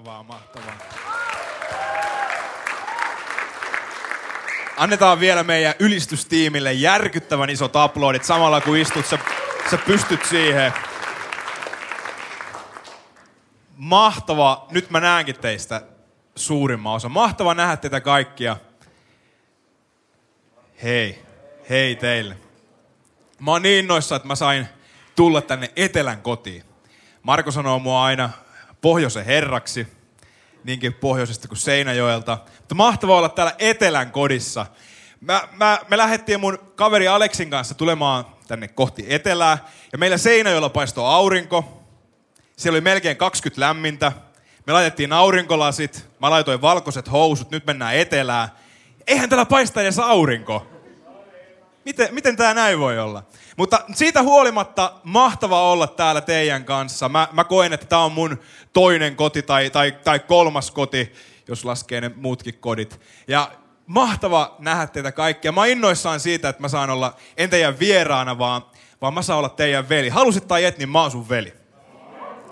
Mahtavaa, mahtavaa. Annetaan vielä meidän ylistystiimille järkyttävän isot aplodit samalla kun istut, sä, sä pystyt siihen. Mahtava, nyt mä näenkin teistä suurimman osa. Mahtava nähdä teitä kaikkia. Hei, hei teille. Mä oon niin innoissa, että mä sain tulla tänne etelän kotiin. Marko sanoo mua aina pohjoisen herraksi, niinkin pohjoisesta kuin Seinäjoelta. Mutta mahtavaa olla täällä etelän kodissa. Mä, mä, me lähdettiin mun kaveri Aleksin kanssa tulemaan tänne kohti etelää. Ja meillä Seinäjoella paistoi aurinko. Siellä oli melkein 20 lämmintä. Me laitettiin aurinkolasit. Mä laitoin valkoiset housut. Nyt mennään etelään. Eihän täällä paista edes aurinko. Miten, miten tämä näin voi olla? Mutta siitä huolimatta mahtava olla täällä teidän kanssa. Mä, mä koen, että tämä on mun toinen koti tai, tai, tai kolmas koti, jos laskee ne muutkin kodit. Ja mahtava nähdä teitä kaikkia. Mä innoissaan siitä, että mä saan olla en teidän vieraana, vaan, vaan mä saan olla teidän veli. Halusit tai et, niin mä oon sun veli.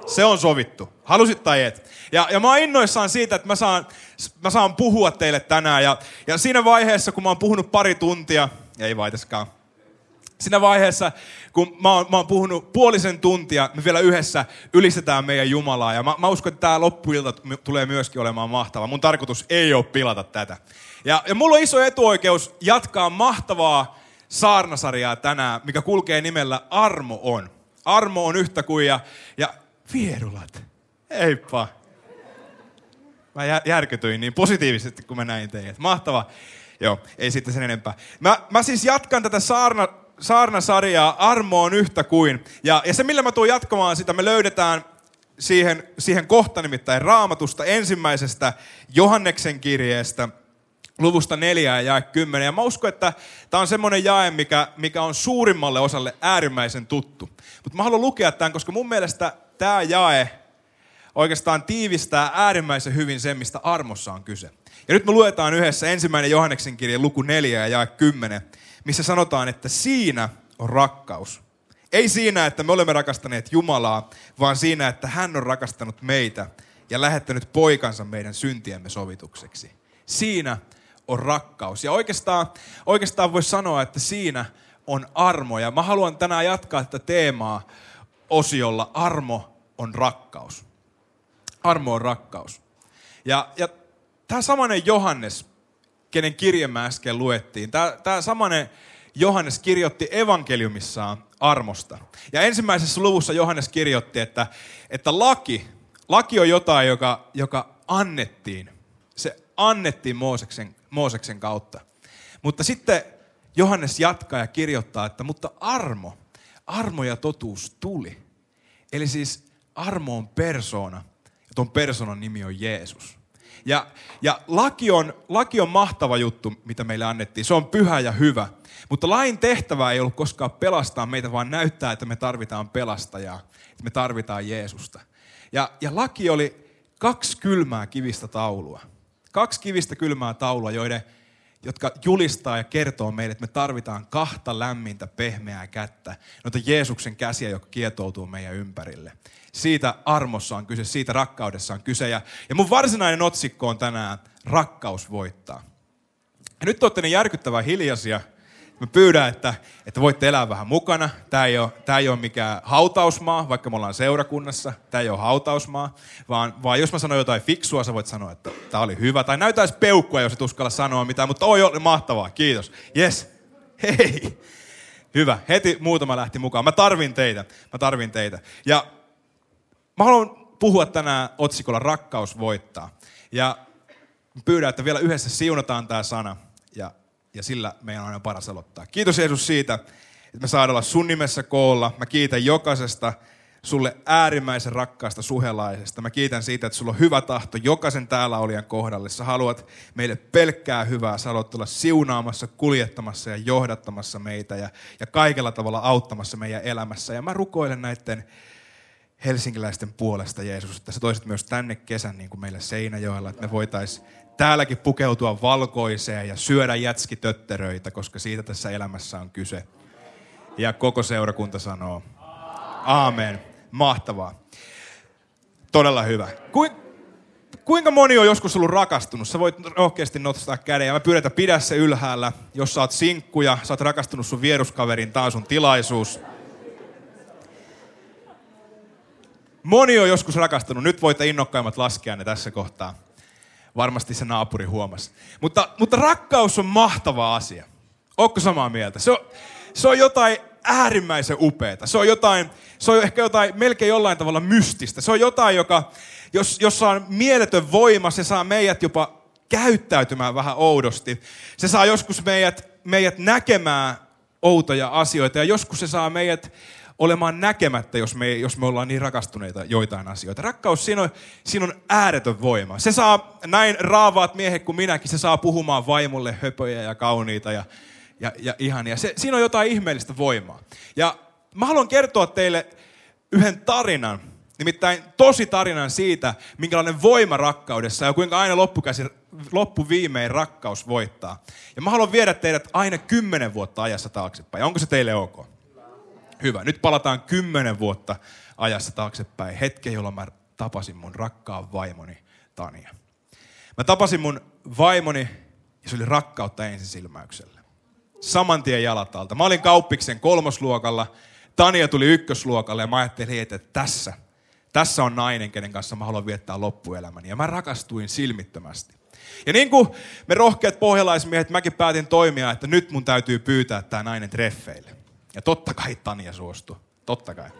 Se on sovittu. Halusit tai et. Ja, ja mä oon innoissaan siitä, että mä saan, mä saan puhua teille tänään. Ja, ja siinä vaiheessa, kun mä oon puhunut pari tuntia, ei vaiteskaan, siinä vaiheessa, kun mä oon, mä oon puhunut puolisen tuntia, me vielä yhdessä ylistetään meidän Jumalaa. Ja mä, mä uskon, että tämä loppuilta tulee myöskin olemaan mahtava. Mun tarkoitus ei ole pilata tätä. Ja, ja mulla on iso etuoikeus jatkaa mahtavaa saarnasarjaa tänään, mikä kulkee nimellä Armo on. Armo on yhtä kuin ja, ja vierulat. Heippa. Mä järkytyin niin positiivisesti, kun mä näin teidät. Mahtava. Joo, ei sitten sen enempää. Mä, mä siis jatkan tätä saarna, saarnasarjaa Armo on yhtä kuin. Ja, ja se, millä mä tuun jatkamaan sitä, me löydetään siihen, siihen kohta nimittäin raamatusta ensimmäisestä Johanneksen kirjeestä, luvusta 4 ja jae 10. Ja mä uskon, että tämä on semmoinen jae, mikä, mikä on suurimmalle osalle äärimmäisen tuttu. Mutta mä haluan lukea tämän, koska mun mielestä tämä jae oikeastaan tiivistää äärimmäisen hyvin sen, mistä armossa on kyse. Ja nyt me luetaan yhdessä ensimmäinen Johanneksen kirja luku 4 ja jae 10, missä sanotaan, että siinä on rakkaus. Ei siinä, että me olemme rakastaneet Jumalaa, vaan siinä, että hän on rakastanut meitä ja lähettänyt poikansa meidän syntiemme sovitukseksi. Siinä on rakkaus. Ja oikeastaan, oikeastaan voisi sanoa, että siinä on armo. Ja mä haluan tänään jatkaa tätä teemaa osiolla Armo on rakkaus. Armo on rakkaus. Ja, ja tämä samanen Johannes, kenen kirje mä äsken luettiin, tämä, tämä samanen Johannes kirjoitti evankeliumissaan armosta. Ja ensimmäisessä luvussa Johannes kirjoitti, että, että laki, laki on jotain, joka, joka annettiin. Se annettiin Mooseksen, Mooseksen kautta. Mutta sitten Johannes jatkaa ja kirjoittaa, että mutta armo, armo ja totuus tuli. Eli siis armo on persoona, ja tuon persoonan nimi on Jeesus. Ja, ja laki, on, laki on mahtava juttu, mitä meille annettiin. Se on pyhä ja hyvä. Mutta lain tehtävä ei ollut koskaan pelastaa meitä, vaan näyttää, että me tarvitaan pelastajaa. Että me tarvitaan Jeesusta. Ja, ja laki oli kaksi kylmää kivistä taulua. Kaksi kivistä kylmää taulua, joiden, jotka julistaa ja kertoo meille, että me tarvitaan kahta lämmintä, pehmeää kättä. Noita Jeesuksen käsiä, jotka kietoutuu meidän ympärille. Siitä armossa on kyse, siitä rakkaudessa on kyse. Ja, ja mun varsinainen otsikko on tänään Rakkaus voittaa. Ja nyt olette niin järkyttävän hiljaisia. Mä pyydän, että, että voitte elää vähän mukana. Tämä ei, ole, tämä ei ole mikään hautausmaa, vaikka me ollaan seurakunnassa. Tämä ei ole hautausmaa, vaan, vaan jos mä sanon jotain fiksua, sä voit sanoa, että tämä oli hyvä. Tai näytäisi peukkua, jos et uskalla sanoa mitään, mutta oi, oli mahtavaa, kiitos. Yes, hei. Hyvä, heti muutama lähti mukaan. Mä tarvin teitä, mä tarvin teitä. Ja Mä haluan puhua tänään otsikolla Rakkaus voittaa. Ja pyydän, että vielä yhdessä siunataan tämä sana ja, ja sillä meidän on aina paras aloittaa. Kiitos Jeesus siitä, että me saadaan olla sun nimessä koolla. Mä kiitän jokaisesta sulle äärimmäisen rakkaasta suhelaisesta. Mä kiitän siitä, että sulla on hyvä tahto jokaisen täällä olijan kohdalle. Sä haluat meille pelkkää hyvää. Sä haluat olla siunaamassa, kuljettamassa ja johdattamassa meitä ja, ja kaikella tavalla auttamassa meidän elämässä. Ja mä rukoilen näiden helsinkiläisten puolesta, Jeesus, että sä toisit myös tänne kesän niin kuin meille Seinäjoella, että me voitaisiin täälläkin pukeutua valkoiseen ja syödä jätskitötteröitä, koska siitä tässä elämässä on kyse. Ja koko seurakunta sanoo, Aamen. Mahtavaa. Todella hyvä. Kuin, kuinka moni on joskus ollut rakastunut? Sä voit rohkeasti nostaa käden ja mä pyydän, että pidä se ylhäällä. Jos sä oot sinkku ja sä oot rakastunut sun vieruskaverin, tää on sun tilaisuus. Moni on joskus rakastunut. Nyt voitte innokkaimmat laskea ne tässä kohtaa. Varmasti se naapuri huomasi. Mutta, mutta rakkaus on mahtava asia. Ootko samaa mieltä? Se on, se on jotain äärimmäisen upeata. Se on jotain, se on ehkä jotain melkein jollain tavalla mystistä. Se on jotain, joka, jos, jossa on mieletön voima, se saa meidät jopa käyttäytymään vähän oudosti. Se saa joskus meidät, meidät näkemään outoja asioita ja joskus se saa meidät olemaan näkemättä, jos me, jos me ollaan niin rakastuneita joitain asioita. Rakkaus, siinä on, siinä on ääretön voima. Se saa, näin raavaat miehet kuin minäkin, se saa puhumaan vaimolle höpöjä ja kauniita ja, ja, ja ihania. Se, siinä on jotain ihmeellistä voimaa. Ja mä haluan kertoa teille yhden tarinan, nimittäin tosi tarinan siitä, minkälainen voima rakkaudessa ja kuinka aina loppukäsi, loppuviimein rakkaus voittaa. Ja mä haluan viedä teidät aina kymmenen vuotta ajassa taaksepäin. Onko se teille ok? Hyvä. Nyt palataan kymmenen vuotta ajassa taaksepäin. Hetken, jolloin mä tapasin mun rakkaan vaimoni Tania. Mä tapasin mun vaimoni ja se oli rakkautta ensisilmäyksellä. Saman tien jalat alta. Mä olin kauppiksen kolmosluokalla. Tania tuli ykkösluokalle ja mä ajattelin, että tässä, tässä on nainen, kenen kanssa mä haluan viettää loppuelämäni. Ja mä rakastuin silmittömästi. Ja niin kuin me rohkeat pohjalaismiehet, mäkin päätin toimia, että nyt mun täytyy pyytää tämä nainen treffeille. Ja totta kai Tania suostui. Totta kai.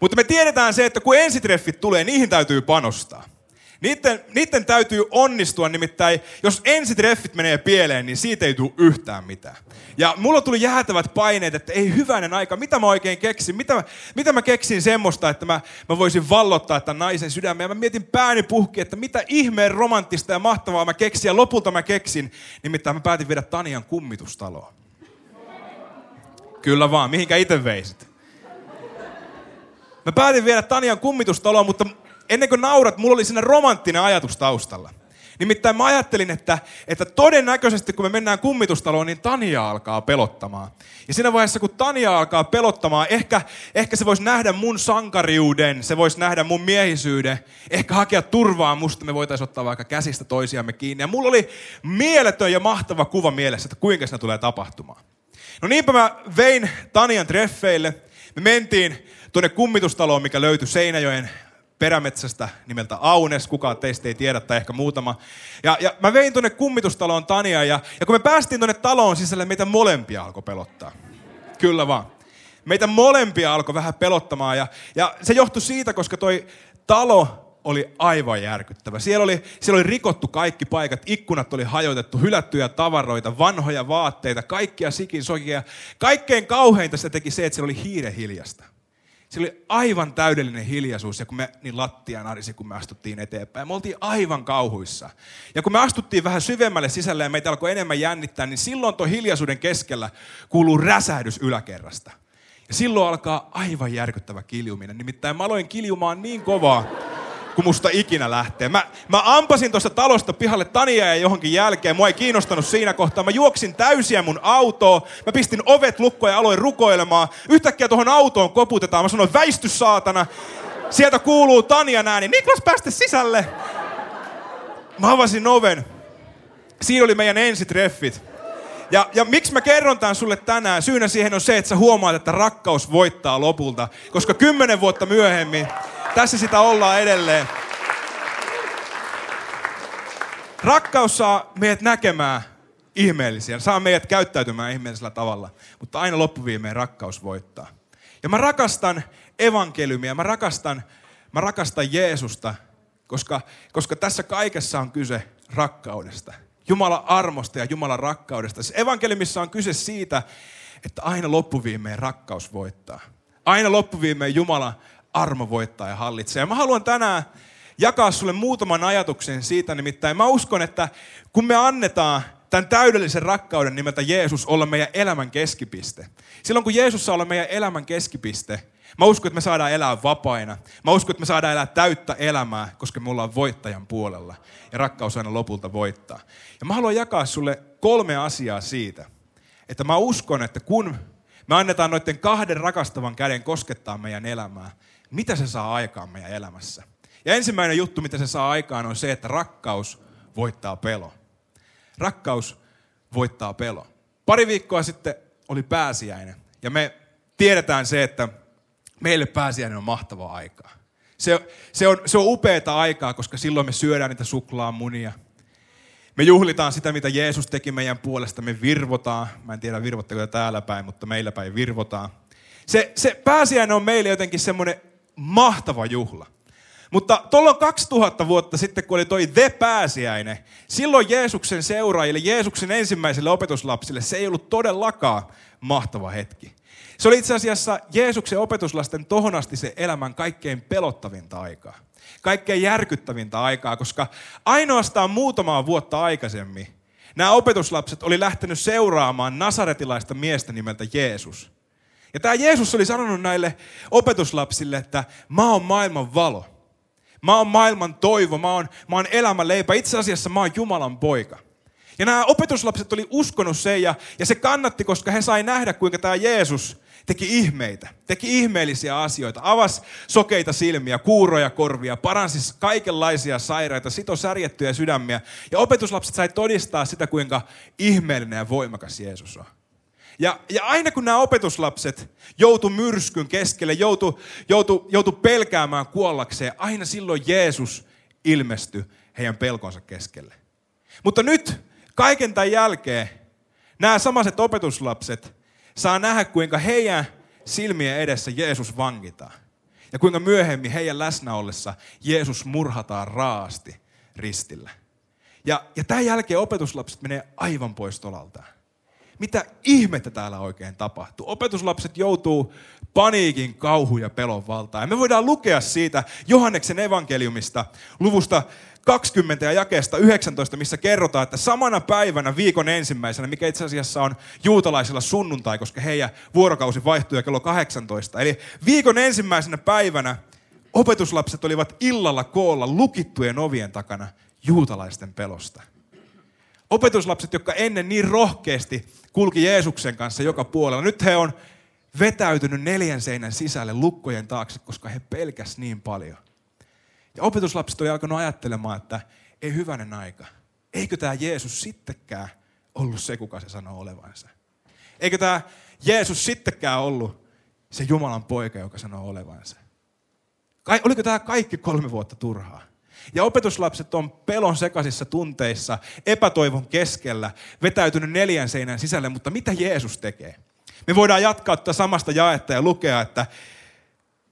Mutta me tiedetään se, että kun ensitreffit tulee, niihin täytyy panostaa. Niiden, niiden täytyy onnistua, nimittäin jos ensitreffit menee pieleen, niin siitä ei tule yhtään mitään. Ja mulla tuli jäätävät paineet, että ei hyvänen aika, mitä mä oikein keksin, mitä, mitä mä keksin semmoista, että mä, mä voisin vallottaa tämän naisen sydämen. Ja mä mietin pääni puhki, että mitä ihmeen romanttista ja mahtavaa mä keksin. Ja lopulta mä keksin, nimittäin mä päätin viedä Tanian kummitustaloon. Kyllä vaan, mihinkä itse veisit? Mä päätin viedä Tanian kummitustaloon, mutta ennen kuin naurat, mulla oli siinä romanttinen ajatus taustalla. Nimittäin mä ajattelin, että, että todennäköisesti kun me mennään kummitustaloon, niin Tania alkaa pelottamaan. Ja siinä vaiheessa, kun Tania alkaa pelottamaan, ehkä, ehkä se voisi nähdä mun sankariuden, se voisi nähdä mun miehisyyden, ehkä hakea turvaa musta, me voitaisiin ottaa vaikka käsistä toisiamme kiinni. Ja mulla oli mieletön ja mahtava kuva mielessä, että kuinka se tulee tapahtumaan. No niinpä mä vein Tanian treffeille. Me mentiin tuonne kummitustaloon, mikä löytyi Seinäjoen perämetsästä nimeltä Aunes. Kukaan teistä ei tiedä, tai ehkä muutama. Ja, ja mä vein tuonne kummitustaloon Tania, ja, ja kun me päästiin tuonne taloon sisälle, meitä molempia alkoi pelottaa. Kyllä vaan. Meitä molempia alkoi vähän pelottamaan, ja, ja se johtui siitä, koska toi talo oli aivan järkyttävä. Siellä oli, siellä oli rikottu kaikki paikat, ikkunat oli hajotettu, hylättyjä tavaroita, vanhoja vaatteita, kaikkia sikin sokia. Kaikkein kauheinta se teki se, että siellä oli hiire hiljasta. Siellä oli aivan täydellinen hiljaisuus ja kun me niin lattia narisi, kun me astuttiin eteenpäin. Me oltiin aivan kauhuissa. Ja kun me astuttiin vähän syvemmälle sisälle ja meitä alkoi enemmän jännittää, niin silloin tuo hiljaisuuden keskellä kuuluu räsähdys yläkerrasta. Ja silloin alkaa aivan järkyttävä kiljuminen. Nimittäin mä aloin kiljumaan niin kovaa, kun musta ikinä lähtee. Mä, mä ampasin tuosta talosta pihalle Tania ja johonkin jälkeen. Mua ei kiinnostanut siinä kohtaa. Mä juoksin täysiä mun autoa. Mä pistin ovet lukkoon ja aloin rukoilemaan. Yhtäkkiä tuohon autoon koputetaan. Mä sanoin, väisty saatana. Sieltä kuuluu Tania ääni. Niklas, päästä sisälle. Mä avasin oven. Siinä oli meidän ensitreffit. Ja, ja miksi mä kerron tämän sulle tänään? Syynä siihen on se, että sä huomaat, että rakkaus voittaa lopulta. Koska kymmenen vuotta myöhemmin tässä sitä ollaan edelleen. Rakkaus saa meidät näkemään ihmeellisiä, saa meidät käyttäytymään ihmeellisellä tavalla, mutta aina loppuviimeen rakkaus voittaa. Ja mä rakastan evankeliumia, mä rakastan, mä rakastan Jeesusta, koska, koska tässä kaikessa on kyse rakkaudesta. Jumalan armosta ja Jumalan rakkaudesta. Se evankeliumissa on kyse siitä, että aina loppuviimeen rakkaus voittaa. Aina loppuviimeen Jumala armo voittaa ja hallitsee. Ja mä haluan tänään jakaa sulle muutaman ajatuksen siitä, nimittäin mä uskon, että kun me annetaan tämän täydellisen rakkauden nimeltä Jeesus olla meidän elämän keskipiste. Silloin kun Jeesus saa olla meidän elämän keskipiste, mä uskon, että me saadaan elää vapaina. Mä uskon, että me saadaan elää täyttä elämää, koska me ollaan voittajan puolella. Ja rakkaus aina lopulta voittaa. Ja mä haluan jakaa sulle kolme asiaa siitä, että mä uskon, että kun me annetaan noiden kahden rakastavan käden koskettaa meidän elämää, mitä se saa aikaan meidän elämässä. Ja ensimmäinen juttu, mitä se saa aikaan, on se, että rakkaus voittaa pelo. Rakkaus voittaa pelo. Pari viikkoa sitten oli pääsiäinen. Ja me tiedetään se, että meille pääsiäinen on mahtavaa aikaa. Se, se, on, se on upeata aikaa, koska silloin me syödään niitä suklaamunia. Me juhlitaan sitä, mitä Jeesus teki meidän puolesta. Me virvotaan. Mä en tiedä, virvotteko täällä päin, mutta meillä päin virvotaan. Se, se pääsiäinen on meille jotenkin semmoinen mahtava juhla. Mutta tuolloin 2000 vuotta sitten, kun oli toi The Pääsiäinen, silloin Jeesuksen seuraajille, Jeesuksen ensimmäisille opetuslapsille, se ei ollut todellakaan mahtava hetki. Se oli itse asiassa Jeesuksen opetuslasten tohon asti se elämän kaikkein pelottavinta aikaa. Kaikkein järkyttävintä aikaa, koska ainoastaan muutamaa vuotta aikaisemmin nämä opetuslapset oli lähtenyt seuraamaan nasaretilaista miestä nimeltä Jeesus. Ja tämä Jeesus oli sanonut näille opetuslapsille, että mä oon maailman valo. Mä oon maailman toivo, mä oon, mä oon elämän leipä. Itse asiassa mä oon Jumalan poika. Ja nämä opetuslapset oli uskonut sen ja, ja se kannatti, koska he sai nähdä, kuinka tämä Jeesus teki ihmeitä, teki ihmeellisiä asioita, avasi sokeita silmiä, kuuroja korvia, paransi kaikenlaisia sairaita, sito särjettyjä sydämiä. Ja opetuslapset sai todistaa sitä, kuinka ihmeellinen ja voimakas Jeesus on. Ja, ja aina kun nämä opetuslapset joutu myrskyn keskelle, joutu, joutu, joutu pelkäämään kuollakseen, aina silloin Jeesus ilmestyi heidän pelkonsa keskelle. Mutta nyt kaiken tämän jälkeen nämä samaset opetuslapset saa nähdä, kuinka heidän silmien edessä Jeesus vangitaan. Ja kuinka myöhemmin heidän läsnä ollessa Jeesus murhataan raasti ristillä. Ja, ja tämän jälkeen opetuslapset menee aivan pois tolaltaan mitä ihmettä täällä oikein tapahtuu. Opetuslapset joutuu paniikin, kauhu ja pelon valtaan. Ja me voidaan lukea siitä Johanneksen evankeliumista luvusta 20 ja jakeesta 19, missä kerrotaan, että samana päivänä viikon ensimmäisenä, mikä itse asiassa on juutalaisilla sunnuntai, koska heidän vuorokausi vaihtuu kello 18. Eli viikon ensimmäisenä päivänä opetuslapset olivat illalla koolla lukittujen ovien takana juutalaisten pelosta. Opetuslapset, jotka ennen niin rohkeasti kulki Jeesuksen kanssa joka puolella. Nyt he on vetäytynyt neljän seinän sisälle lukkojen taakse, koska he pelkäs niin paljon. Ja opetuslapset oli alkanut ajattelemaan, että ei hyvänen aika. Eikö tämä Jeesus sittenkään ollut se, kuka se sanoo olevansa? Eikö tämä Jeesus sittenkään ollut se Jumalan poika, joka sanoo olevansa? Oliko tämä kaikki kolme vuotta turhaa? Ja opetuslapset on pelon sekaisissa tunteissa, epätoivon keskellä, vetäytynyt neljän seinän sisälle, mutta mitä Jeesus tekee? Me voidaan jatkaa tätä samasta jaetta ja lukea, että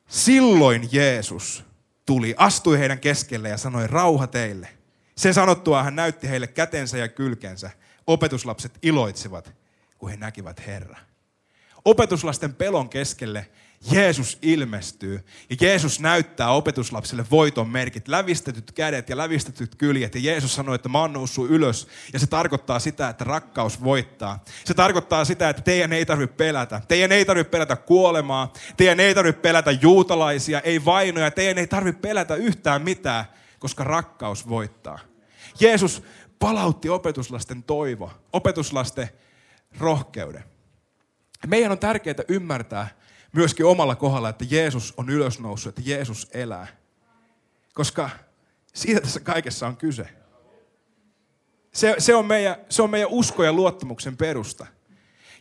silloin Jeesus tuli, astui heidän keskelle ja sanoi, rauha teille. Sen sanottua hän näytti heille kätensä ja kylkensä. Opetuslapset iloitsivat, kun he näkivät Herra. Opetuslasten pelon keskelle Jeesus ilmestyy ja Jeesus näyttää opetuslapsille voiton merkit, lävistetyt kädet ja lävistetyt kyljet. Ja Jeesus sanoi, että mä oon noussut ylös ja se tarkoittaa sitä, että rakkaus voittaa. Se tarkoittaa sitä, että teidän ei tarvitse pelätä. Teidän ei tarvitse pelätä kuolemaa. Teidän ei tarvitse pelätä juutalaisia, ei vainoja. Teidän ei tarvitse pelätä yhtään mitään, koska rakkaus voittaa. Jeesus palautti opetuslasten toivo, opetuslasten rohkeuden. Meidän on tärkeää ymmärtää, myöskin omalla kohdalla, että Jeesus on ylösnoussut, että Jeesus elää. Koska siitä tässä kaikessa on kyse. Se, se, on meidän, se on meidän usko ja luottamuksen perusta.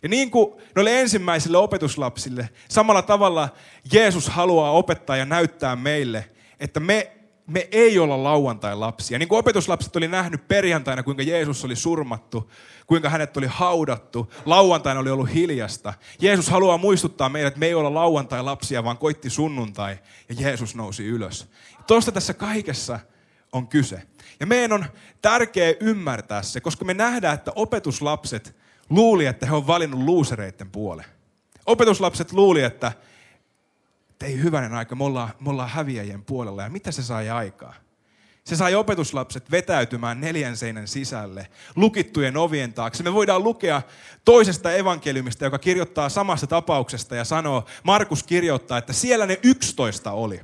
Ja niin kuin noille ensimmäisille opetuslapsille, samalla tavalla Jeesus haluaa opettaa ja näyttää meille, että me me ei olla lauantai-lapsia. Niin kuin opetuslapset oli nähnyt perjantaina, kuinka Jeesus oli surmattu, kuinka hänet oli haudattu, lauantaina oli ollut hiljasta. Jeesus haluaa muistuttaa meidät, että me ei olla lauantai-lapsia, vaan koitti sunnuntai ja Jeesus nousi ylös. Tuosta tässä kaikessa on kyse. Ja meidän on tärkeää ymmärtää se, koska me nähdään, että opetuslapset luuli, että he on valinnut luusereiden puolen. Opetuslapset luuli, että että ei hyvänen aika, me ollaan, me ollaan häviäjien puolella. Ja mitä se sai aikaa? Se sai opetuslapset vetäytymään neljän seinän sisälle, lukittujen ovien taakse. Me voidaan lukea toisesta evankeliumista, joka kirjoittaa samasta tapauksesta ja sanoo, Markus kirjoittaa, että siellä ne yksitoista oli.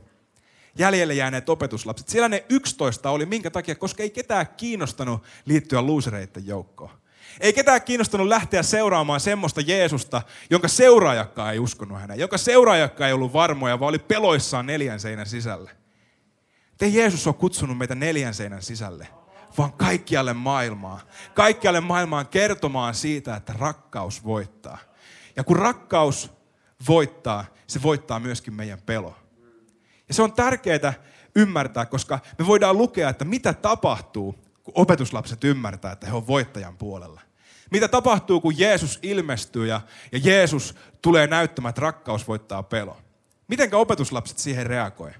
Jäljelle jääneet opetuslapset. Siellä ne yksitoista oli. Minkä takia? Koska ei ketään kiinnostanut liittyä luusereiden joukkoon. Ei ketään kiinnostanut lähteä seuraamaan semmoista Jeesusta, jonka seuraajakkaan ei uskonut häneen, jonka seuraajakkaan ei ollut varmoja, vaan oli peloissaan neljän seinän sisälle. Te Jeesus on kutsunut meitä neljän seinän sisälle, vaan kaikkialle maailmaan. Kaikkialle maailmaan kertomaan siitä, että rakkaus voittaa. Ja kun rakkaus voittaa, se voittaa myöskin meidän pelo. Ja se on tärkeää ymmärtää, koska me voidaan lukea, että mitä tapahtuu, kun opetuslapset ymmärtää, että he on voittajan puolella. Mitä tapahtuu, kun Jeesus ilmestyy ja, ja Jeesus tulee näyttämään, että rakkaus voittaa pelo? Mitenkä opetuslapset siihen reagoi?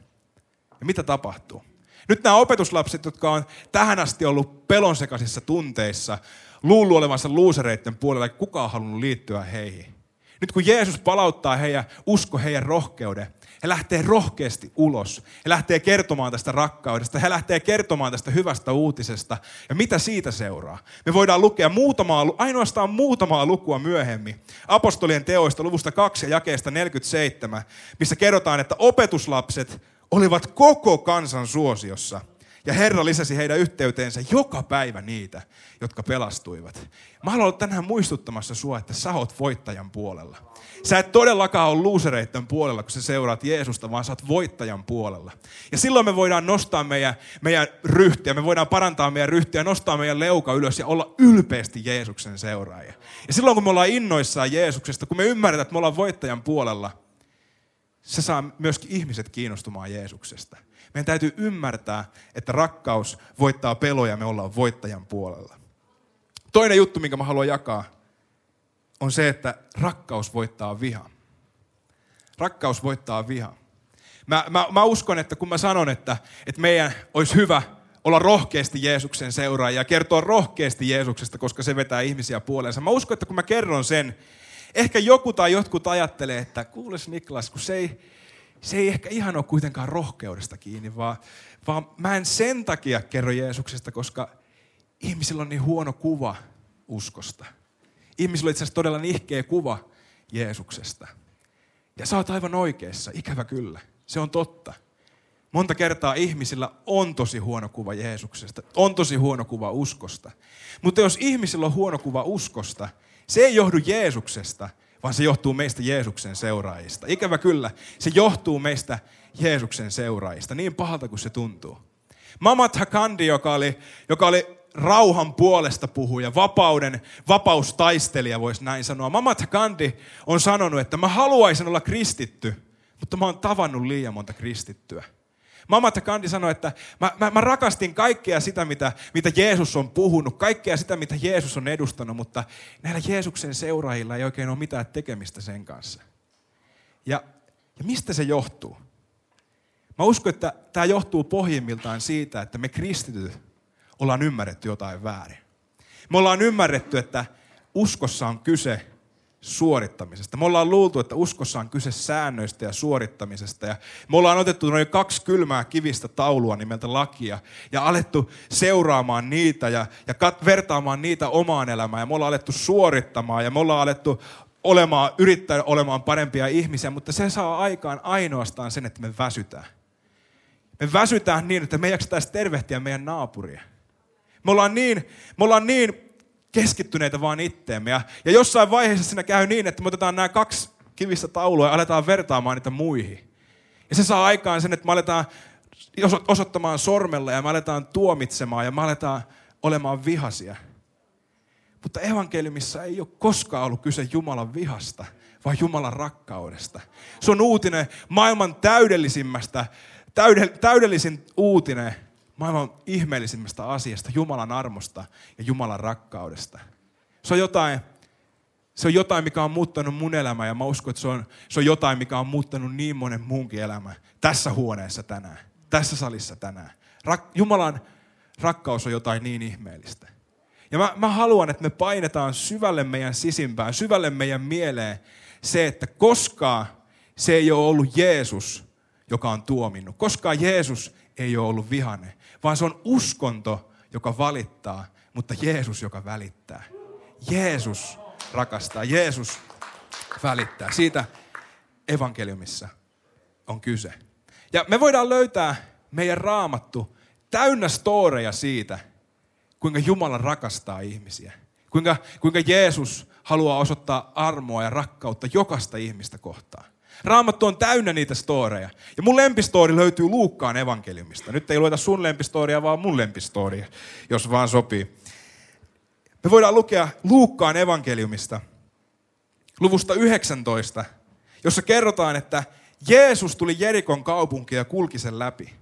Ja mitä tapahtuu? Nyt nämä opetuslapset, jotka on tähän asti ollut pelonsekaisissa tunteissa, luullut olevansa luusereiden puolella, kukaan on halunnut liittyä heihin. Nyt kun Jeesus palauttaa heidän usko, heidän rohkeuden, he lähtee rohkeasti ulos. He lähtee kertomaan tästä rakkaudesta. He lähtee kertomaan tästä hyvästä uutisesta. Ja mitä siitä seuraa? Me voidaan lukea muutamaa, ainoastaan muutamaa lukua myöhemmin. Apostolien teoista luvusta 2 ja jakeesta 47, missä kerrotaan, että opetuslapset olivat koko kansan suosiossa – ja Herra lisäsi heidän yhteyteensä joka päivä niitä, jotka pelastuivat. Mä haluan olla tänään muistuttamassa sua, että sä oot voittajan puolella. Sä et todellakaan ole luusereiden puolella, kun sä seuraat Jeesusta, vaan sä oot voittajan puolella. Ja silloin me voidaan nostaa meidän, meidän ryhtiä, me voidaan parantaa meidän ryhtiä, nostaa meidän leuka ylös ja olla ylpeästi Jeesuksen seuraajia. Ja silloin kun me ollaan innoissaan Jeesuksesta, kun me ymmärretään, että me ollaan voittajan puolella, se saa myöskin ihmiset kiinnostumaan Jeesuksesta. Meidän täytyy ymmärtää, että rakkaus voittaa peloja, me ollaan voittajan puolella. Toinen juttu, minkä mä haluan jakaa, on se, että rakkaus voittaa viha. Rakkaus voittaa viha. Mä, mä, mä uskon, että kun mä sanon, että, että meidän olisi hyvä olla rohkeasti Jeesuksen seuraaja ja kertoa rohkeasti Jeesuksesta, koska se vetää ihmisiä puoleensa. Mä uskon, että kun mä kerron sen, ehkä joku tai jotkut ajattelee, että kuules Niklas, kun se ei, se ei ehkä ihan ole kuitenkaan rohkeudesta kiinni, vaan, vaan mä en sen takia kerro Jeesuksesta, koska ihmisillä on niin huono kuva uskosta. Ihmisillä on itse asiassa todella nihkeä kuva Jeesuksesta. Ja sä oot aivan oikeassa, ikävä kyllä. Se on totta. Monta kertaa ihmisillä on tosi huono kuva Jeesuksesta, on tosi huono kuva uskosta. Mutta jos ihmisillä on huono kuva uskosta, se ei johdu Jeesuksesta, vaan se johtuu meistä Jeesuksen seuraajista. Ikävä kyllä, se johtuu meistä Jeesuksen seuraajista, niin pahalta kuin se tuntuu. Mamat Hakandi, joka oli, joka oli rauhan puolesta puhuja, vapauden, vapaustaistelija voisi näin sanoa. Mamat Hakandi on sanonut, että mä haluaisin olla kristitty, mutta mä oon tavannut liian monta kristittyä. Mama Kandi sanoi, että mä, mä, mä rakastin kaikkea sitä, mitä, mitä Jeesus on puhunut, kaikkea sitä, mitä Jeesus on edustanut, mutta näillä Jeesuksen seuraajilla ei oikein ole mitään tekemistä sen kanssa. Ja, ja mistä se johtuu? Mä uskon, että tämä johtuu pohjimmiltaan siitä, että me kristityt ollaan ymmärretty jotain väärin. Me ollaan ymmärretty, että uskossa on kyse suorittamisesta. Me ollaan luultu, että uskossa on kyse säännöistä ja suorittamisesta. Ja me ollaan otettu noin kaksi kylmää kivistä taulua nimeltä lakia ja alettu seuraamaan niitä ja, ja kat, vertaamaan niitä omaan elämään. Ja me ollaan alettu suorittamaan ja me ollaan alettu olemaan, yrittää olemaan parempia ihmisiä, mutta se saa aikaan ainoastaan sen, että me väsytään. Me väsytään niin, että me ei jaksettaisi tervehtiä meidän naapuria. Me ollaan niin, me ollaan niin keskittyneitä vaan itteemme. Ja, ja jossain vaiheessa siinä käy niin, että me otetaan nämä kaksi kivistä taulua ja aletaan vertaamaan niitä muihin. Ja se saa aikaan sen, että me aletaan osoittamaan sormella ja me aletaan tuomitsemaan ja me aletaan olemaan vihasia. Mutta evankeliumissa ei ole koskaan ollut kyse Jumalan vihasta, vaan Jumalan rakkaudesta. Se on uutinen maailman täydellisimmästä, täydellisin uutinen maailman ihmeellisimmästä asiasta, Jumalan armosta ja Jumalan rakkaudesta. Se on jotain, se on jotain, mikä on muuttanut mun elämää ja mä uskon, että se on, se on jotain, mikä on muuttanut niin monen muunkin elämää tässä huoneessa tänään, tässä salissa tänään. Rak, Jumalan rakkaus on jotain niin ihmeellistä. Ja mä, mä haluan, että me painetaan syvälle meidän sisimpään, syvälle meidän mieleen se, että koskaan se ei ole ollut Jeesus, joka on tuominnut. Koskaan Jeesus ei ole ollut vihane, vaan se on uskonto, joka valittaa, mutta Jeesus, joka välittää. Jeesus rakastaa, Jeesus välittää. Siitä evankeliumissa on kyse. Ja me voidaan löytää meidän raamattu täynnä storeja siitä, kuinka Jumala rakastaa ihmisiä. Kuinka, kuinka Jeesus haluaa osoittaa armoa ja rakkautta jokaista ihmistä kohtaan. Raamattu on täynnä niitä storeja. Ja mun lempistori löytyy Luukkaan evankeliumista. Nyt ei lueta sun lempistoria, vaan mun lempistoria, jos vaan sopii. Me voidaan lukea Luukkaan evankeliumista luvusta 19, jossa kerrotaan, että Jeesus tuli Jerikon kaupunkiin ja kulki sen läpi.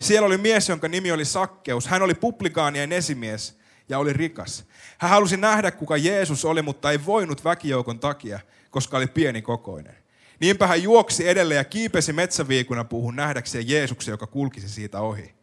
Siellä oli mies, jonka nimi oli Sakkeus. Hän oli publikaanien esimies ja oli rikas. Hän halusi nähdä, kuka Jeesus oli, mutta ei voinut väkijoukon takia, koska oli pieni kokoinen. Niinpä hän juoksi edelleen ja kiipesi metsäviikuna puuhun nähdäkseen Jeesuksen, joka kulkisi siitä ohi.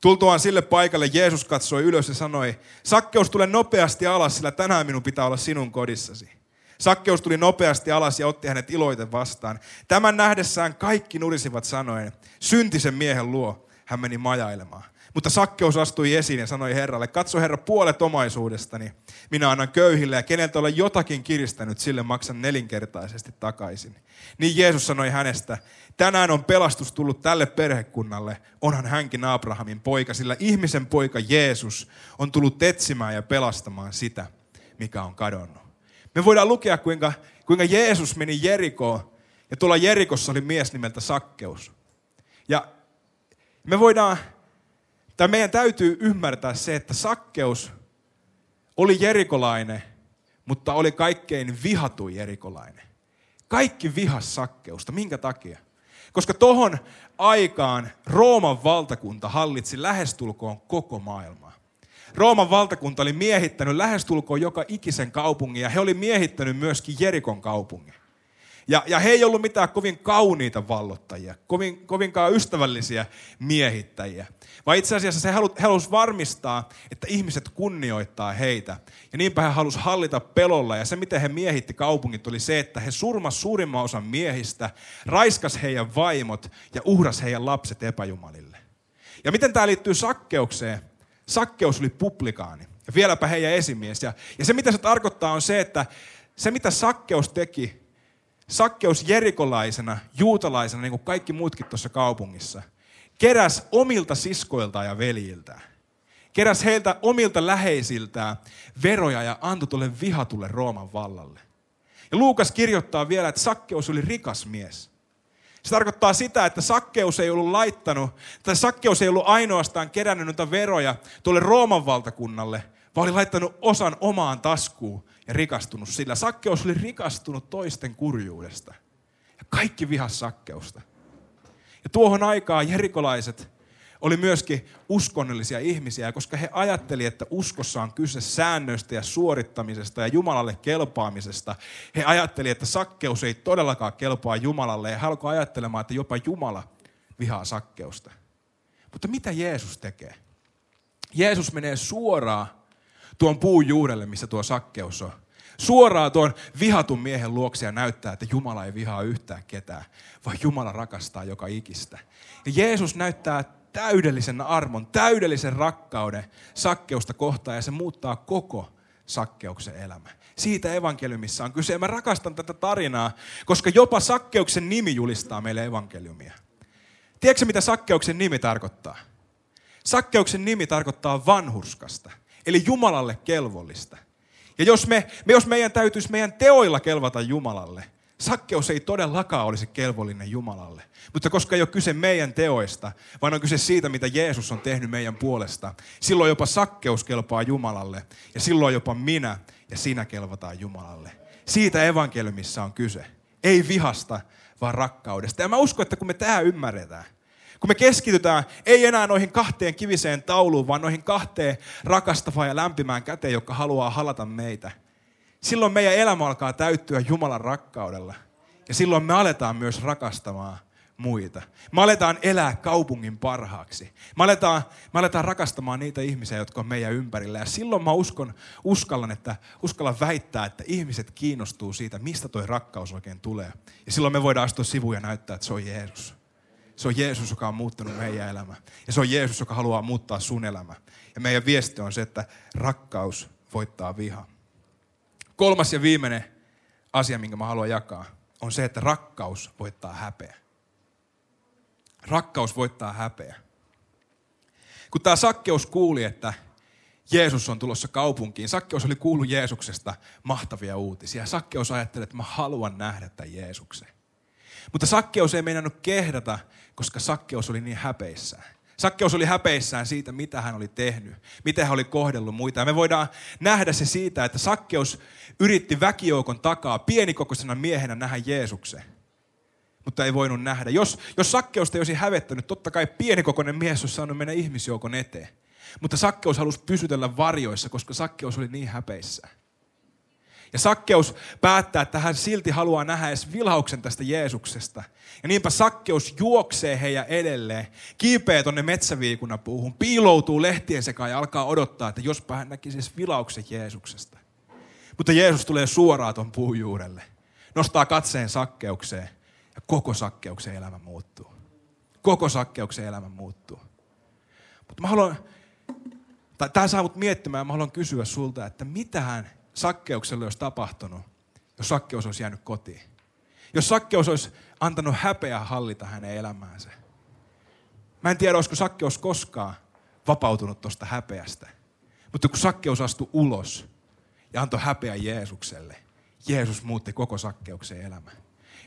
Tultuaan sille paikalle Jeesus katsoi ylös ja sanoi, Sakkeus tule nopeasti alas, sillä tänään minun pitää olla sinun kodissasi. Sakkeus tuli nopeasti alas ja otti hänet iloiten vastaan. Tämän nähdessään kaikki nurisivat sanoen, syntisen miehen luo hän meni majailemaan. Mutta Sakkeus astui esiin ja sanoi Herralle, katso Herra puolet omaisuudestani, minä annan köyhille ja keneltä olen jotakin kiristänyt, sille maksan nelinkertaisesti takaisin. Niin Jeesus sanoi hänestä, tänään on pelastus tullut tälle perhekunnalle, onhan hänkin Abrahamin poika, sillä ihmisen poika Jeesus on tullut etsimään ja pelastamaan sitä, mikä on kadonnut. Me voidaan lukea, kuinka, kuinka Jeesus meni Jerikoon ja tuolla Jerikossa oli mies nimeltä Sakkeus. Ja me voidaan, tai meidän täytyy ymmärtää se, että Sakkeus oli jerikolainen, mutta oli kaikkein vihatu jerikolainen. Kaikki vihas Sakkeusta. Minkä takia? Koska tohon aikaan Rooman valtakunta hallitsi lähestulkoon koko maailmaa. Rooman valtakunta oli miehittänyt lähestulkoon joka ikisen kaupungin ja he oli miehittänyt myöskin Jerikon kaupungin. Ja, ja he ei ollut mitään kovin kauniita vallottajia, kovin, kovinkaan ystävällisiä miehittäjiä. Vaan itse asiassa se halusi, halusi varmistaa, että ihmiset kunnioittaa heitä. Ja niinpä he halusi hallita pelolla. Ja se, miten he miehitti kaupungit, oli se, että he surmas suurimman osan miehistä, raiskas heidän vaimot ja uhras heidän lapset epäjumalille. Ja miten tämä liittyy sakkeukseen? Sakkeus oli publikaani. Ja vieläpä heidän esimies. Ja, ja se, mitä se tarkoittaa, on se, että se, mitä Sakkeus teki, Sakkeus jerikolaisena, juutalaisena, niin kuin kaikki muutkin tuossa kaupungissa, keräs omilta siskoiltaan ja veljiltään. Keräs heiltä omilta läheisiltään veroja ja antoi tuolle vihatulle Rooman vallalle. Ja Luukas kirjoittaa vielä, että Sakkeus oli rikas mies. Se tarkoittaa sitä, että Sakkeus ei ollut laittanut, tai Sakkeus ei ollut ainoastaan kerännyt noita veroja tuolle Rooman valtakunnalle, vaan oli laittanut osan omaan taskuun ja rikastunut sillä. Sakkeus oli rikastunut toisten kurjuudesta. Ja kaikki vihas Sakkeusta. Ja tuohon aikaan jerikolaiset oli myöskin uskonnollisia ihmisiä, koska he ajatteli, että uskossa on kyse säännöistä ja suorittamisesta ja Jumalalle kelpaamisesta. He ajatteli, että sakkeus ei todellakaan kelpaa Jumalalle ja he alkoi ajattelemaan, että jopa Jumala vihaa sakkeusta. Mutta mitä Jeesus tekee? Jeesus menee suoraan tuon puun juurelle, missä tuo sakkeus on. Suoraan tuon vihatun miehen luokse ja näyttää, että Jumala ei vihaa yhtään ketään, vaan Jumala rakastaa joka ikistä. Ja Jeesus näyttää täydellisen armon, täydellisen rakkauden sakkeusta kohtaan ja se muuttaa koko sakkeuksen elämä. Siitä evankeliumissa on kyse. Ja mä rakastan tätä tarinaa, koska jopa sakkeuksen nimi julistaa meille evankeliumia. Tiedätkö mitä sakkeuksen nimi tarkoittaa? Sakkeuksen nimi tarkoittaa vanhurskasta, eli Jumalalle kelvollista. Ja jos, me, me, jos meidän täytyisi meidän teoilla kelvata Jumalalle, Sakkeus ei todellakaan olisi kelvollinen Jumalalle. Mutta koska ei ole kyse meidän teoista, vaan on kyse siitä, mitä Jeesus on tehnyt meidän puolesta, silloin jopa sakkeus kelpaa Jumalalle. Ja silloin jopa minä ja sinä kelvataan Jumalalle. Siitä evankeliumissa on kyse. Ei vihasta, vaan rakkaudesta. Ja mä uskon, että kun me tämä ymmärretään, kun me keskitytään ei enää noihin kahteen kiviseen tauluun, vaan noihin kahteen rakastavaan ja lämpimään käteen, joka haluaa halata meitä – silloin meidän elämä alkaa täyttyä Jumalan rakkaudella. Ja silloin me aletaan myös rakastamaan muita. Me aletaan elää kaupungin parhaaksi. Me aletaan, me aletaan rakastamaan niitä ihmisiä, jotka on meidän ympärillä. Ja silloin mä uskon, uskallan, että, uskallan väittää, että ihmiset kiinnostuu siitä, mistä toi rakkaus oikein tulee. Ja silloin me voidaan astua sivuun ja näyttää, että se on Jeesus. Se on Jeesus, joka on muuttanut meidän elämä. Ja se on Jeesus, joka haluaa muuttaa sun elämä. Ja meidän viesti on se, että rakkaus voittaa viha. Kolmas ja viimeinen asia, minkä mä haluan jakaa, on se, että rakkaus voittaa häpeä. Rakkaus voittaa häpeä. Kun tämä Sakkeus kuuli, että Jeesus on tulossa kaupunkiin, Sakkeus oli kuullut Jeesuksesta mahtavia uutisia. Sakkeus ajatteli, että mä haluan nähdä tämän Jeesuksen. Mutta Sakkeus ei meinannut kehdata, koska Sakkeus oli niin häpeissään. Sakkeus oli häpeissään siitä, mitä hän oli tehnyt, miten hän oli kohdellut muita. Ja me voidaan nähdä se siitä, että Sakkeus yritti väkijoukon takaa pienikokoisena miehenä nähdä Jeesuksen. Mutta ei voinut nähdä. Jos, jos Sakkeusta ei olisi hävettänyt, totta kai pienikokoinen mies olisi saanut mennä ihmisjoukon eteen. Mutta Sakkeus halusi pysytellä varjoissa, koska Sakkeus oli niin häpeissään. Ja Sakkeus päättää, että hän silti haluaa nähdä edes vilhauksen tästä Jeesuksesta. Ja niinpä Sakkeus juoksee heidän edelleen, kiipeää tonne metsäviikunapuuhun, piiloutuu lehtien sekaan ja alkaa odottaa, että jospa hän näkisi edes vilauksen Jeesuksesta. Mutta Jeesus tulee suoraan ton puun juurelle, nostaa katseen Sakkeukseen ja koko Sakkeuksen elämä muuttuu. Koko Sakkeuksen elämä muuttuu. Mutta mä haluan, tai tämä saa mut miettimään, mä haluan kysyä sulta, että mitähän Sakkeukselle olisi tapahtunut, jos Sakkeus olisi jäänyt kotiin. Jos Sakkeus olisi antanut häpeä hallita hänen elämäänsä. Mä en tiedä, olisiko Sakkeus koskaan vapautunut tuosta häpeästä. Mutta kun Sakkeus astui ulos ja antoi häpeä Jeesukselle, Jeesus muutti koko Sakkeuksen elämän.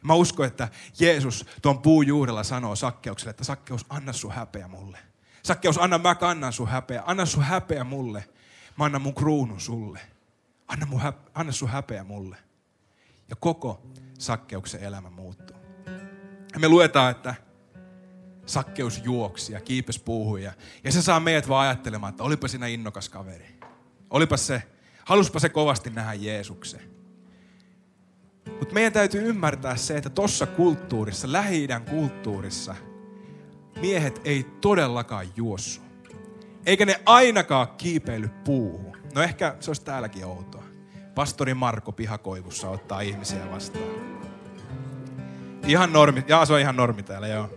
Mä uskon, että Jeesus tuon puun juurella sanoo Sakkeukselle, että Sakkeus, anna sun häpeä mulle. Sakkeus, anna mä kannan sun häpeä. Anna sun häpeä mulle. Mä annan mun kruunun sulle. Anna, mun anna sun häpeä mulle. Ja koko Sakkeuksen elämä muuttuu. Ja me luetaan, että Sakkeus juoksi ja kiipes puuhun. Ja, ja se saa meidät vaan ajattelemaan, että olipa sinä innokas kaveri. Olipa se, haluspa se kovasti nähdä Jeesuksen. Mutta meidän täytyy ymmärtää se, että tuossa kulttuurissa, lähi kulttuurissa, miehet ei todellakaan juossu. Eikä ne ainakaan kiipeily puuhun. No ehkä se olisi täälläkin outoa. Pastori Marko pihakoivussa ottaa ihmisiä vastaan. Ihan normi, jaa se on ihan normi täällä, joo.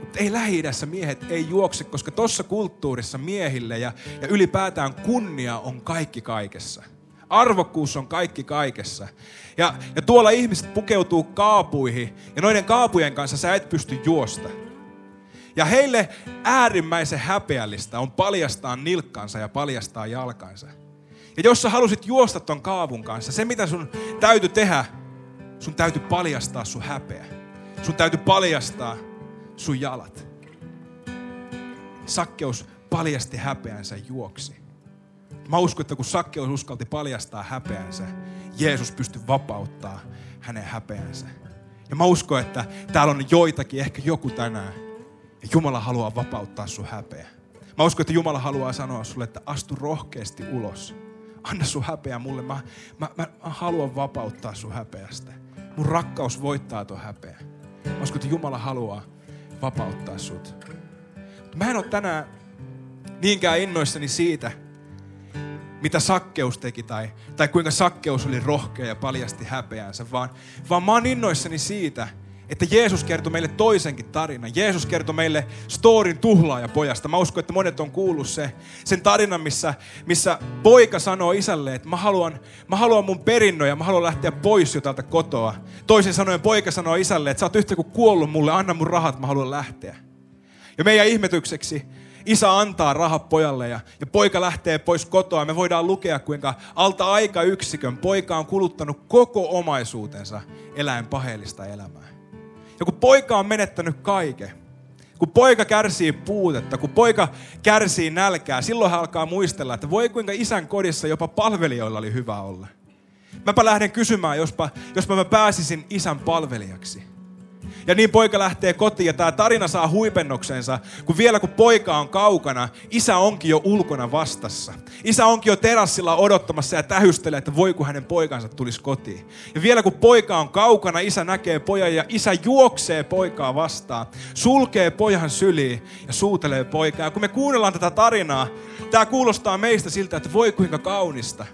Mutta ei lähi miehet ei juokse, koska tuossa kulttuurissa miehille ja, ja ylipäätään kunnia on kaikki kaikessa. Arvokkuus on kaikki kaikessa. Ja, ja tuolla ihmiset pukeutuu kaapuihin ja noiden kaapujen kanssa sä et pysty juosta. Ja heille äärimmäisen häpeällistä on paljastaa nilkkansa ja paljastaa jalkansa. Ja jos sä halusit juosta ton kaavun kanssa, se mitä sun täytyy tehdä, sun täytyy paljastaa sun häpeä. Sun täytyy paljastaa sun jalat. Sakkeus paljasti häpeänsä juoksi. Mä uskon, että kun Sakkeus uskalti paljastaa häpeänsä, Jeesus pystyi vapauttaa hänen häpeänsä. Ja mä uskon, että täällä on joitakin, ehkä joku tänään, Jumala haluaa vapauttaa sun häpeä. Mä uskon, että Jumala haluaa sanoa sulle, että astu rohkeasti ulos. Anna sun häpeä mulle. Mä, mä, mä, mä haluan vapauttaa sun häpeästä. Mun rakkaus voittaa tuon häpeä. Mä uskon, että Jumala haluaa vapauttaa sut. Mä en ole tänään niinkään innoissani siitä, mitä sakkeus teki tai, tai kuinka sakkeus oli rohkea ja paljasti häpeänsä, vaan, vaan mä oon innoissani siitä, että Jeesus kertoi meille toisenkin tarinan. Jeesus kertoi meille storin tuhlaajapojasta. Mä uskon, että monet on kuullut se, sen tarinan, missä, missä poika sanoo isälle, että mä haluan, mä haluan mun perinnön ja mä haluan lähteä pois jo täältä kotoa. Toisin sanoen poika sanoo isälle, että sä oot yhtä kuin kuollut mulle, anna mun rahat, mä haluan lähteä. Ja meidän ihmetykseksi isä antaa rahat pojalle ja, ja poika lähtee pois kotoa. Me voidaan lukea, kuinka alta aika yksikön poika on kuluttanut koko omaisuutensa eläen paheellista elämää. Ja kun poika on menettänyt kaiken, kun poika kärsii puutetta, kun poika kärsii nälkää, silloin hän alkaa muistella, että voi kuinka isän kodissa jopa palvelijoilla oli hyvä olla. Mäpä lähden kysymään, jospa, jospa mä pääsisin isän palvelijaksi. Ja niin poika lähtee kotiin ja tämä tarina saa huipennoksensa, kun vielä kun poika on kaukana, isä onkin jo ulkona vastassa. Isä onkin jo terassilla odottamassa ja tähystelee, että voi kun hänen poikansa tulisi kotiin. Ja vielä kun poika on kaukana, isä näkee pojan ja isä juoksee poikaa vastaan, sulkee pojan syliin ja suutelee poikaa. Ja kun me kuunnellaan tätä tarinaa, tämä kuulostaa meistä siltä, että voi kuinka kaunista.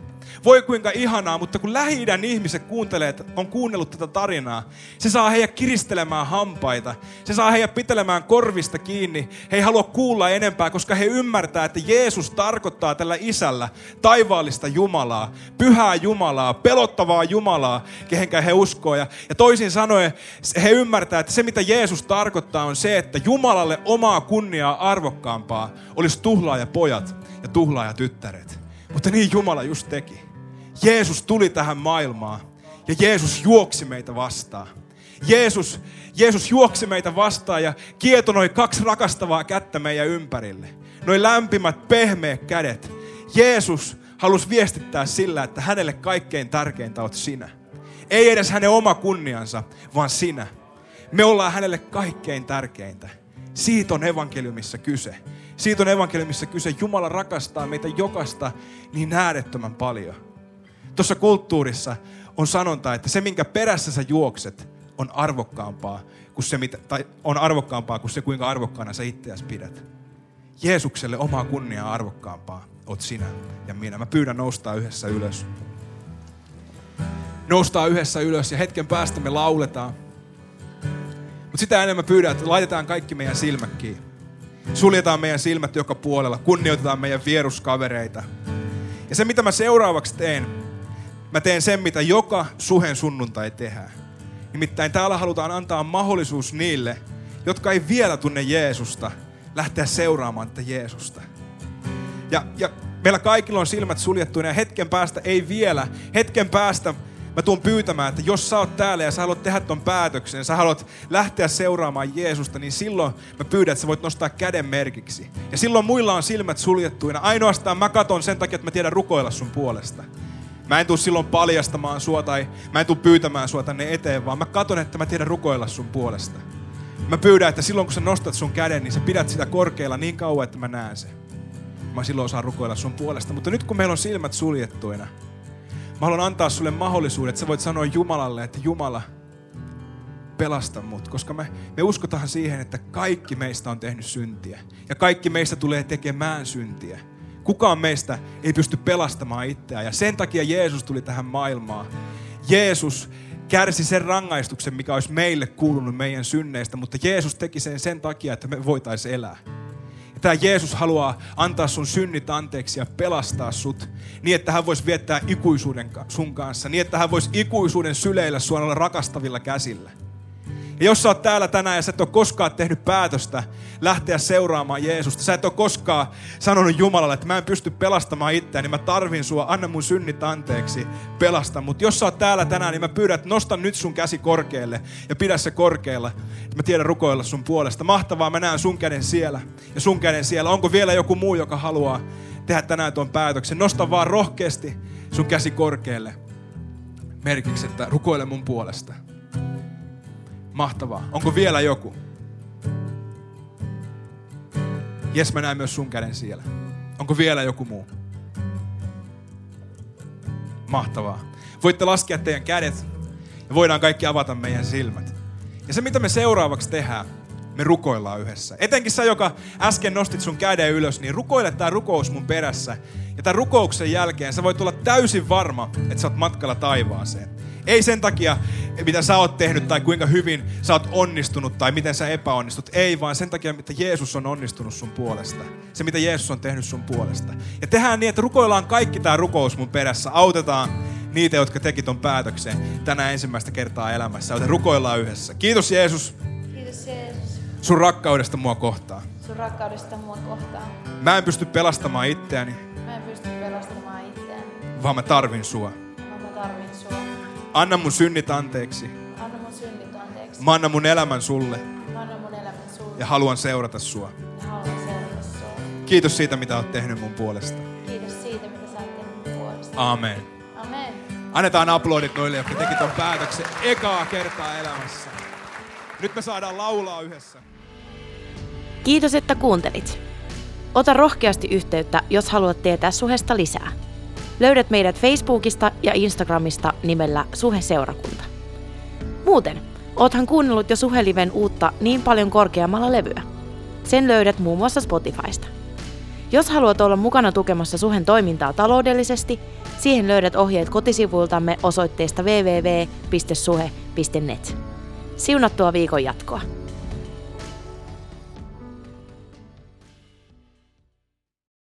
Voi kuinka ihanaa, mutta kun lähi ihmiset kuuntelee, on kuunnellut tätä tarinaa, se saa heidät kiristelemään hampaita. Se saa heidät pitelemään korvista kiinni. He ei halua kuulla enempää, koska he ymmärtää, että Jeesus tarkoittaa tällä isällä taivaallista Jumalaa, pyhää Jumalaa, pelottavaa Jumalaa, kehenkä he uskoo. Ja, ja toisin sanoen he ymmärtää, että se mitä Jeesus tarkoittaa on se, että Jumalalle omaa kunniaa arvokkaampaa olisi tuhlaaja pojat ja tuhlaaja tyttäret. Mutta niin Jumala just teki. Jeesus tuli tähän maailmaan ja Jeesus juoksi meitä vastaan. Jeesus, Jeesus juoksi meitä vastaan ja kietonoi kaksi rakastavaa kättä meidän ympärille. Noin lämpimät, pehmeät kädet. Jeesus halusi viestittää sillä, että hänelle kaikkein tärkeintä oot sinä. Ei edes hänen oma kunniansa, vaan sinä. Me ollaan hänelle kaikkein tärkeintä. Siitä on evankeliumissa kyse. Siitä on evankeliumissa kyse. Jumala rakastaa meitä jokasta niin äärettömän paljon. Tuossa kulttuurissa on sanonta, että se minkä perässä sä juokset on arvokkaampaa kuin se, mitä, tai on arvokkaampaa kuin se, kuinka arvokkaana sä itseäsi pidät. Jeesukselle omaa kunniaa arvokkaampaa oot sinä ja minä. Mä pyydän noustaa yhdessä ylös. Noustaa yhdessä ylös ja hetken päästä me lauletaan. Mutta sitä enemmän pyydän, että laitetaan kaikki meidän silmät kiinni. Suljetaan meidän silmät joka puolella. Kunnioitetaan meidän vieruskavereita. Ja se, mitä mä seuraavaksi teen, mä teen sen, mitä joka suhen sunnuntai tehdään. Nimittäin täällä halutaan antaa mahdollisuus niille, jotka ei vielä tunne Jeesusta, lähteä seuraamaan tätä Jeesusta. Ja, ja meillä kaikilla on silmät suljettuina ja hetken päästä, ei vielä, hetken päästä mä tuun pyytämään, että jos sä oot täällä ja sä haluat tehdä ton päätöksen, sä haluat lähteä seuraamaan Jeesusta, niin silloin mä pyydän, että sä voit nostaa käden merkiksi. Ja silloin muilla on silmät suljettuina. Ainoastaan mä katon sen takia, että mä tiedän rukoilla sun puolesta. Mä en tuu silloin paljastamaan sua tai mä en tuu pyytämään sua tänne eteen, vaan mä katon, että mä tiedän rukoilla sun puolesta. Mä pyydän, että silloin kun sä nostat sun käden, niin sä pidät sitä korkealla niin kauan, että mä näen sen. Mä silloin osaan rukoilla sun puolesta. Mutta nyt kun meillä on silmät suljettuina, Mä haluan antaa sulle mahdollisuuden, että sä voit sanoa Jumalalle, että Jumala, pelasta mut. Koska me, me uskotaan siihen, että kaikki meistä on tehnyt syntiä. Ja kaikki meistä tulee tekemään syntiä. Kukaan meistä ei pysty pelastamaan itseään. Ja sen takia Jeesus tuli tähän maailmaan. Jeesus kärsi sen rangaistuksen, mikä olisi meille kuulunut meidän synneistä, mutta Jeesus teki sen sen takia, että me voitaisiin elää. Ja tämä Jeesus haluaa antaa sun synnit anteeksi ja pelastaa sut niin, että hän voisi viettää ikuisuuden sun kanssa. Niin, että hän voisi ikuisuuden syleillä sua rakastavilla käsillä. Ja jos sä oot täällä tänään ja sä et ole koskaan tehnyt päätöstä lähteä seuraamaan Jeesusta, sä et ole koskaan sanonut Jumalalle, että mä en pysty pelastamaan itseäni, niin mä tarvin sua, anna mun synnit anteeksi, pelasta. Mutta jos sä oot täällä tänään, niin mä pyydän, että nosta nyt sun käsi korkealle ja pidä se korkealla, mä tiedän rukoilla sun puolesta. Mahtavaa, mä näen sun käden siellä ja sun käden siellä. Onko vielä joku muu, joka haluaa tehdä tänään tuon päätöksen? Nosta vaan rohkeasti sun käsi korkealle merkiksi, että rukoile mun puolesta. Mahtavaa. Onko vielä joku? Jes, mä näen myös sun käden siellä. Onko vielä joku muu? Mahtavaa. Voitte laskea teidän kädet ja voidaan kaikki avata meidän silmät. Ja se, mitä me seuraavaksi tehdään, me rukoillaan yhdessä. Etenkin sä, joka äsken nostit sun käden ylös, niin rukoile tämä rukous mun perässä. Ja tämän rukouksen jälkeen sä voit olla täysin varma, että sä oot matkalla taivaaseen. Ei sen takia, mitä sä oot tehnyt tai kuinka hyvin sä oot onnistunut tai miten sä epäonnistut. Ei, vaan sen takia, mitä Jeesus on onnistunut sun puolesta. Se, mitä Jeesus on tehnyt sun puolesta. Ja tehdään niin, että rukoillaan kaikki tämä rukous mun perässä. Autetaan niitä, jotka teki ton päätöksen tänään ensimmäistä kertaa elämässä. Joten rukoillaan yhdessä. Kiitos Jeesus. Kiitos Jeesus. Sun rakkaudesta mua kohtaan. Sun rakkaudesta mua kohtaan. Mä en pysty pelastamaan itseäni. Mä en pysty pelastamaan itseäni. Vaan mä tarvin sua. Anna mun synnit anteeksi. Anna mun synnit anteeksi. Mä annan mun elämän sulle. Mä annan mun elämän sulle. Ja haluan seurata sua. Ja haluan seurata sua. Kiitos siitä, mitä oot tehnyt mun puolesta. Kiitos siitä, mitä sä oot tehnyt mun puolesta. Amen. Amen. Annetaan aplodit noille, jotka teki ton päätöksen ekaa kertaa elämässä. Nyt me saadaan laulaa yhdessä. Kiitos, että kuuntelit. Ota rohkeasti yhteyttä, jos haluat tietää suhesta lisää. Löydät meidät Facebookista ja Instagramista nimellä Suhe-seurakunta. Muuten, oothan kuunnellut jo Suheliven uutta niin paljon korkeammalla levyä. Sen löydät muun muassa Spotifysta. Jos haluat olla mukana tukemassa Suhen toimintaa taloudellisesti, siihen löydät ohjeet kotisivuiltamme osoitteesta www.suhe.net. Siunattua viikon jatkoa!